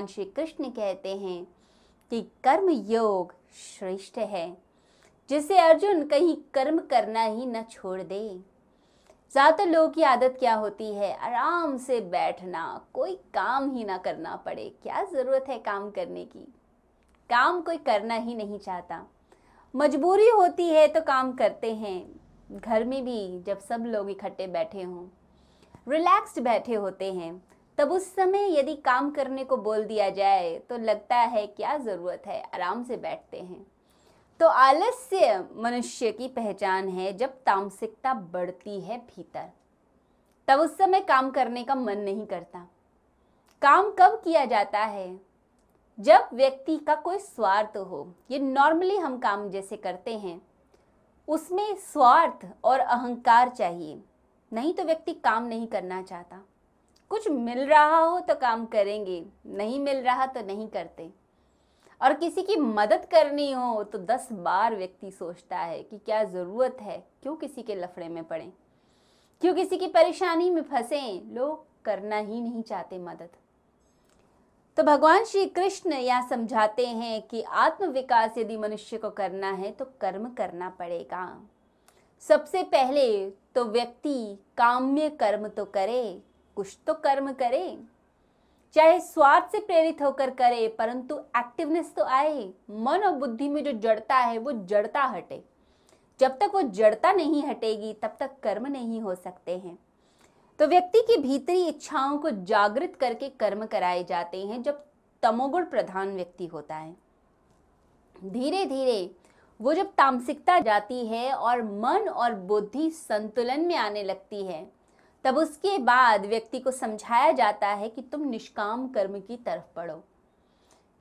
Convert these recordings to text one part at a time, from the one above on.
भगवान श्री कृष्ण कहते हैं कि कर्म योग श्रेष्ठ है, जिसे अर्जुन कहीं कर्म करना ही न छोड़ दे। ज़्यादातर लोगों की आदत क्या होती है? आराम से बैठना, कोई काम ही ना करना पड़े। क्या ज़रूरत है काम करने की? काम कोई करना ही नहीं चाहता। मजबूरी होती है तो काम करते हैं। घर में भी जब सब लोग इकट्ठे बैठे हों रिलैक्स्ड बैठे होते हैं तब उस समय यदि काम करने को बोल दिया जाए तो लगता है क्या ज़रूरत है? आराम से बैठते हैं। तो आलस्य मनुष्य की पहचान है जब तामसिकता बढ़ती है भीतर। तब उस समय काम करने का मन नहीं करता। काम कब किया जाता है? जब व्यक्ति का कोई स्वार्थ हो। ये नॉर्मली हम काम जैसे करते हैं। उसमें स्वार्थ और अहंकार चाहिए। नहीं तो व्यक्ति काम नहीं करना चाहता। कुछ मिल रहा हो तो काम करेंगे, नहीं मिल रहा तो नहीं करते। और किसी की मदद करनी हो तो दस बार व्यक्ति सोचता है कि क्या ज़रूरत है, क्यों किसी के लफड़े में पड़े? क्यों किसी की परेशानी में फंसे? लोग करना ही नहीं चाहते मदद। तो भगवान श्री कृष्ण यहाँ समझाते हैं कि आत्म विकास यदि मनुष्य को करना है तो कर्म करना पड़ेगा। सबसे पहले तो व्यक्ति काम्य कर्म तो करे कुछ तो कर्म करे, चाहे स्वार्थ से प्रेरित होकर करे, परंतु एक्टिवनेस तो आए। मन और बुद्धि में जो जड़ता है, वो जड़ता हटे। जब तक वो जड़ता नहीं हटेगी, तब तक कर्म नहीं हो सकते हैं। तो व्यक्ति की भीतरी इच्छाओं को जागृत करके कर्म कराए जाते हैं, जब तमोगुण प्रधान व्यक्ति होता है। धीरे धीरे वो जब तामसिकता जाती है और मन और बुद्धि संतुलन में आने लगती है तब उसके बाद व्यक्ति को समझाया जाता है कि तुम निष्काम कर्म की तरफ़ पढ़ो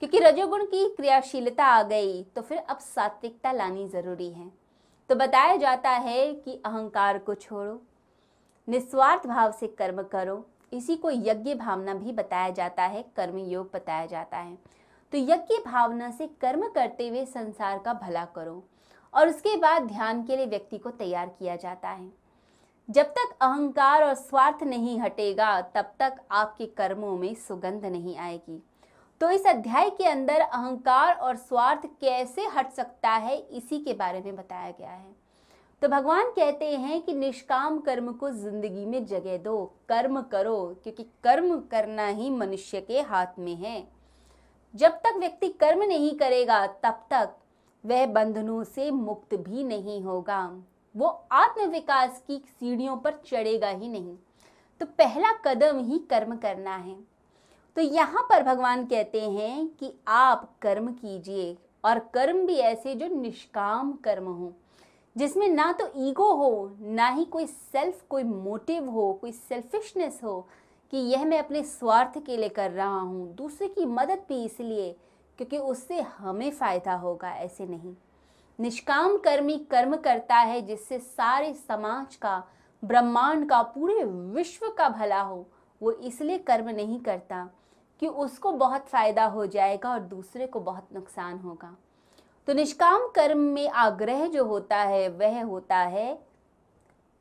क्योंकि रजोगुण की क्रियाशीलता आ गई तो फिर अब सात्विकता लानी ज़रूरी है। तो बताया जाता है कि अहंकार को छोड़ो, निस्वार्थ भाव से कर्म करो। इसी को यज्ञ भावना भी बताया जाता है, कर्म योग बताया जाता है। तो यज्ञ भावना से कर्म करते हुए संसार का भला करो और उसके बाद ध्यान के लिए व्यक्ति को तैयार किया जाता है। जब तक अहंकार और स्वार्थ नहीं हटेगा, तब तक आपके कर्मों में सुगंध नहीं आएगी। तो इस अध्याय के अंदर अहंकार और स्वार्थ कैसे हट सकता है, इसी के बारे में बताया गया है। तो भगवान कहते हैं कि निष्काम कर्म को ज़िंदगी में जगह दो, कर्म करो, क्योंकि कर्म करना ही मनुष्य के हाथ में है। जब तक व्यक्ति कर्म नहीं करेगा, तब तक वह बंधनों से मुक्त भी नहीं होगा। वो आत्मविकास की सीढ़ियों पर चढ़ेगा ही नहीं। तो पहला कदम ही कर्म करना है। तो यहाँ पर भगवान कहते हैं कि आप कर्म कीजिए और कर्म भी ऐसे जो निष्काम कर्म हो, जिसमें ना तो ईगो हो, ना ही कोई सेल्फ, कोई मोटिव हो, कोई सेल्फिशनेस हो कि यह मैं अपने स्वार्थ के लिए कर रहा हूँ, दूसरे की मदद भी इसलिए, क्योंकि उससे हमें फ़ायदा होगा, ऐसे नहीं। निष्काम कर्मी कर्म करता है जिससे सारे समाज का, ब्रह्मांड का, पूरे विश्व का भला हो। वो इसलिए कर्म नहीं करता कि उसको बहुत फ़ायदा हो जाएगा और दूसरे को बहुत नुकसान होगा। तो निष्काम कर्म में आग्रह जो होता है, वह होता है,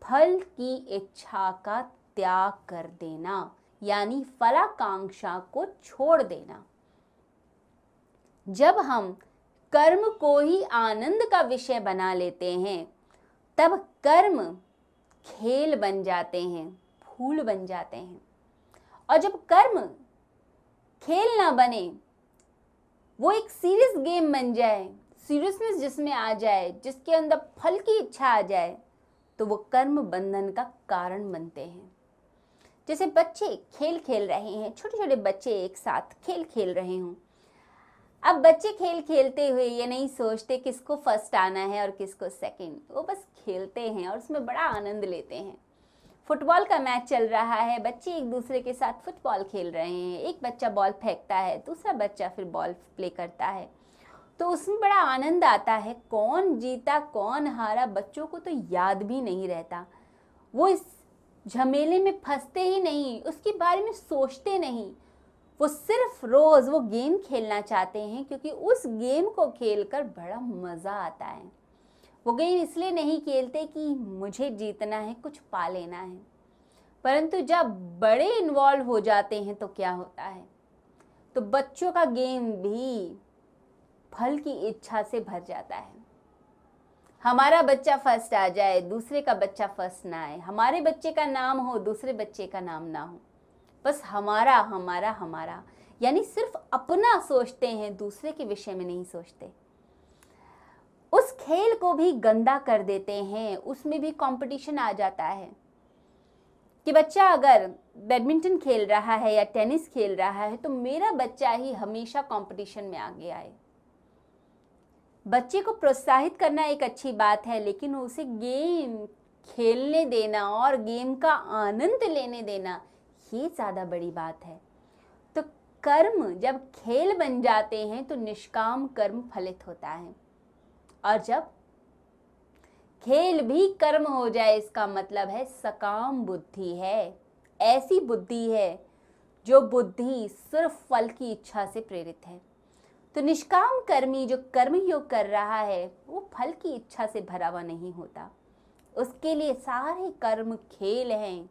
फल की इच्छा का त्याग कर देना, यानी फलाकांक्षा को छोड़ देना। जब हम कर्म को ही आनंद का विषय बना लेते हैं। तब कर्म खेल बन जाते हैं, फूल बन जाते हैं। और जब कर्म खेल ना बने, वो एक सीरियस गेम बन जाए, सीरियसनेस जिसमें आ जाए, जिसके अंदर फल की इच्छा आ जाए तो वो कर्म बंधन का कारण बनते हैं। जैसे बच्चे खेल खेल रहे हैं छोटे छोटे बच्चे एक साथ खेल खेल रहे हों अब बच्चे खेल खेलते हुए ये नहीं सोचते किसको फ़र्स्ट आना है और किसको सेकंड वो बस खेलते हैं और उसमें बड़ा आनंद लेते हैं। फुटबॉल का मैच चल रहा है, बच्चे एक दूसरे के साथ फुटबॉल खेल रहे हैं। एक बच्चा बॉल फेंकता है, दूसरा बच्चा फिर बॉल प्ले करता है। तो उसमें बड़ा आनंद आता है, कौन जीता, कौन हारा, बच्चों को तो याद भी नहीं रहता। वो इस झमेले में फंसते ही नहीं, उसके बारे में सोचते नहीं। वो सिर्फ़ रोज़ वो गेम खेलना चाहते हैं क्योंकि उस गेम को खेलकर बड़ा मज़ा आता है। वो गेम इसलिए नहीं खेलते कि मुझे जीतना है, कुछ पा लेना है। परंतु जब बड़े इन्वॉल्व हो जाते हैं तो क्या होता है? तो बच्चों का गेम भी फल की इच्छा से भर जाता है। हमारा बच्चा फ़र्स्ट आ जाए, दूसरे का बच्चा फ़र्स्ट ना आए, हमारे बच्चे का नाम हो, दूसरे बच्चे का नाम ना हो। बस हमारा हमारा हमारा। यानी सिर्फ़ अपना सोचते हैं, दूसरे के विषय में नहीं सोचते। उस खेल को भी गंदा कर देते हैं, उसमें भी कंपटीशन आ जाता है। कि बच्चा अगर बैडमिंटन खेल रहा है या टेनिस खेल रहा है तो मेरा बच्चा ही हमेशा कंपटीशन में आगे आए। बच्चे को प्रोत्साहित करना एक अच्छी बात है, लेकिन उसे गेम खेलने देना और गेम का आनंद लेने देना ये ज़्यादा बड़ी बात है। तो कर्म जब खेल बन जाते हैं तो निष्काम कर्म फलित होता है। और जब खेल भी कर्म हो जाए, इसका मतलब है सकाम बुद्धि है। ऐसी बुद्धि है, जो बुद्धि सिर्फ़ फल की इच्छा से प्रेरित है। तो निष्काम कर्मी जो कर्म योग कर रहा है, वो फल की इच्छा से भरा हुआ नहीं होता। उसके लिए सारे कर्म खेल हैं।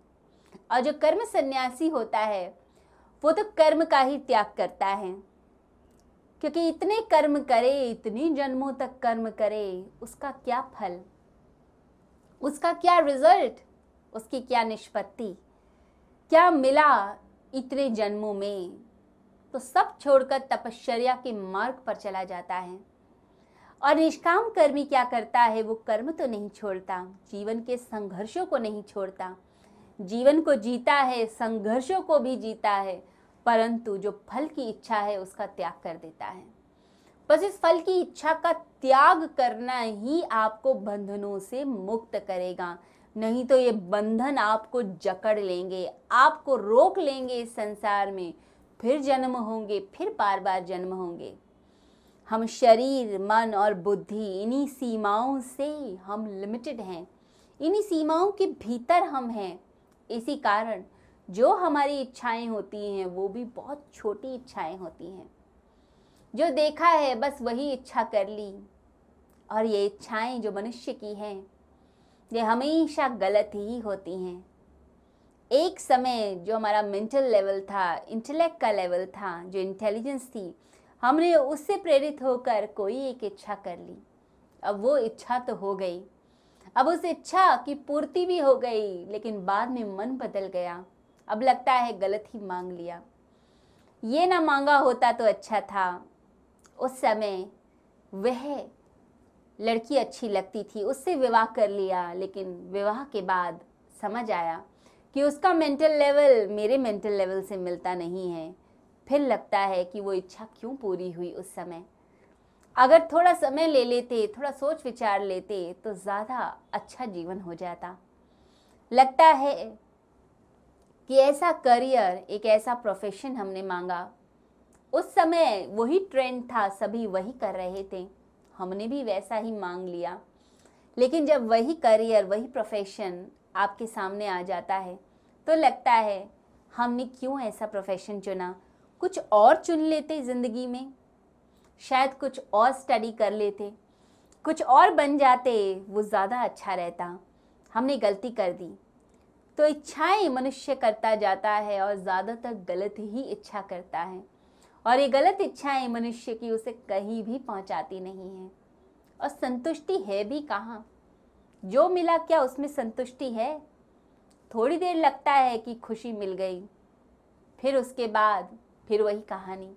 और जो कर्म सन्यासी होता है, वो तो कर्म का ही त्याग करता है। क्योंकि इतने कर्म करे, इतने जन्मों तक कर्म करे, उसका क्या फल? उसका क्या रिज़ल्ट उसकी क्या निष्पत्ति? क्या मिला इतने जन्मों में? तो सब छोड़कर तपश्चर्या के मार्ग पर चला जाता है। और निष्काम कर्मी क्या करता है, वो कर्म तो नहीं छोड़ता, जीवन के संघर्षों को नहीं छोड़ता। जीवन को जीता है, संघर्षों को भी जीता है, परंतु जो फल की इच्छा है उसका त्याग कर देता है। बस इस फल की इच्छा का त्याग करना ही आपको बंधनों से मुक्त करेगा। नहीं तो ये बंधन आपको जकड़ लेंगे, आपको रोक लेंगे इस संसार में। फिर जन्म होंगे, फिर बार बार जन्म होंगे। हम शरीर, मन और बुद्धि इन्हीं सीमाओं से हम लिमिटेड हैं। इन्हीं सीमाओं के भीतर हम हैं। इसी कारण जो हमारी इच्छाएँ होती हैं, वो भी बहुत छोटी इच्छाएँ होती हैं। जो देखा है, बस वही इच्छा कर ली। और ये इच्छाएँ जो मनुष्य की हैं, ये हमेशा गलत ही होती हैं। एक समय जो हमारा मेंटल लेवल था इंटेलेक्ट का लेवल था, जो इंटेलिजेंस थी, हमने उससे प्रेरित होकर कोई एक इच्छा कर ली। अब वो इच्छा तो हो गई। अब उस इच्छा की पूर्ति भी हो गई, लेकिन बाद में मन बदल गया। अब लगता है गलत ही मांग लिया। ये ना मांगा होता तो अच्छा था। उस समय वह लड़की अच्छी लगती थी, उससे विवाह कर लिया, लेकिन विवाह के बाद समझ आया कि उसका मेंटल लेवल मेरे मेंटल लेवल से मिलता नहीं है। फिर लगता है कि वो इच्छा क्यों पूरी हुई उस समय? अगर थोड़ा समय ले लेते, थोड़ा सोच विचार लेते तो ज़्यादा अच्छा जीवन हो जाता। लगता है कि ऐसा करियर, एक ऐसा प्रोफेशन हमने मांगा। उस समय वही ट्रेंड था, सभी वही कर रहे थे। हमने भी वैसा ही मांग लिया। लेकिन जब वही करियर, वही प्रोफेशन आपके सामने आ जाता है तो लगता है, हमने क्यों ऐसा प्रोफेशन चुना? कुछ और चुन लेते ज़िंदगी में। शायद कुछ और स्टडी कर लेते। कुछ और बन जाते, वो ज़्यादा अच्छा रहता। हमने गलती कर दी। तो इच्छाएँ मनुष्य करता जाता है और ज़्यादातर गलत ही इच्छा करता है। और ये गलत इच्छाएँ मनुष्य की उसे कहीं भी पहुंचाती नहीं है। और संतुष्टि है भी कहाँ? जो मिला क्या उसमें संतुष्टि है? थोड़ी देर लगता है कि खुशी मिल गई। फिर उसके बाद, फिर वही कहानी।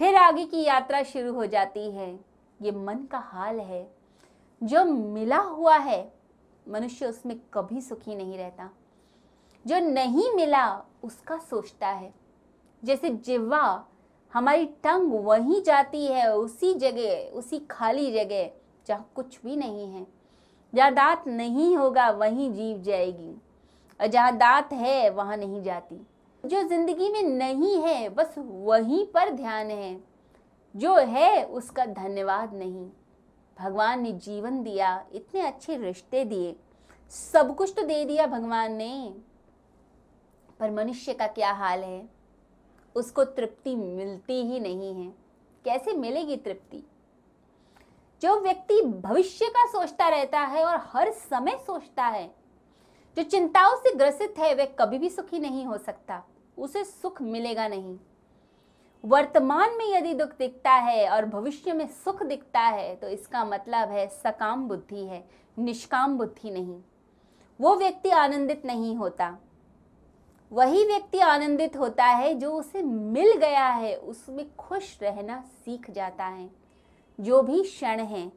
फिर आगे की यात्रा शुरू हो जाती है। ये मन का हाल है। जो मिला हुआ है, मनुष्य उसमें कभी सुखी नहीं रहता। जो नहीं मिला, उसका सोचता है। जैसे जिवा हमारी टंग वहीं जाती है, उसी जगह, उसी खाली जगह, जहाँ कुछ भी नहीं है। जहाँ दांत नहीं होगा, वहीं जीव जाएगी। और जहाँ दांत है, वहाँ नहीं जाती। जो ज़िंदगी में नहीं है, बस वहीं पर ध्यान है। जो है, उसका धन्यवाद नहीं। भगवान ने जीवन दिया, इतने अच्छे रिश्ते दिए। सब कुछ तो दे दिया भगवान ने। पर मनुष्य का क्या हाल है? उसको तृप्ति मिलती ही नहीं है। कैसे मिलेगी तृप्ति? जो व्यक्ति भविष्य का सोचता रहता है और हर समय सोचता है जो चिंताओं से ग्रसित है, वह कभी भी सुखी नहीं हो सकता। उसे सुख मिलेगा नहीं। वर्तमान में यदि दुख दिखता है और भविष्य में सुख दिखता है तो इसका मतलब है सकाम बुद्धि है, निष्काम बुद्धि नहीं। वो व्यक्ति आनंदित नहीं होता। वही व्यक्ति आनंदित होता है जो उसे मिल गया है, उसमें खुश रहना सीख जाता है। जो भी क्षण है,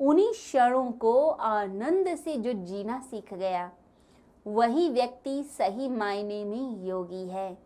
उन्हीं क्षणों को आनंद से जो जीना सीख गया। वही व्यक्ति सही मायने में योगी है।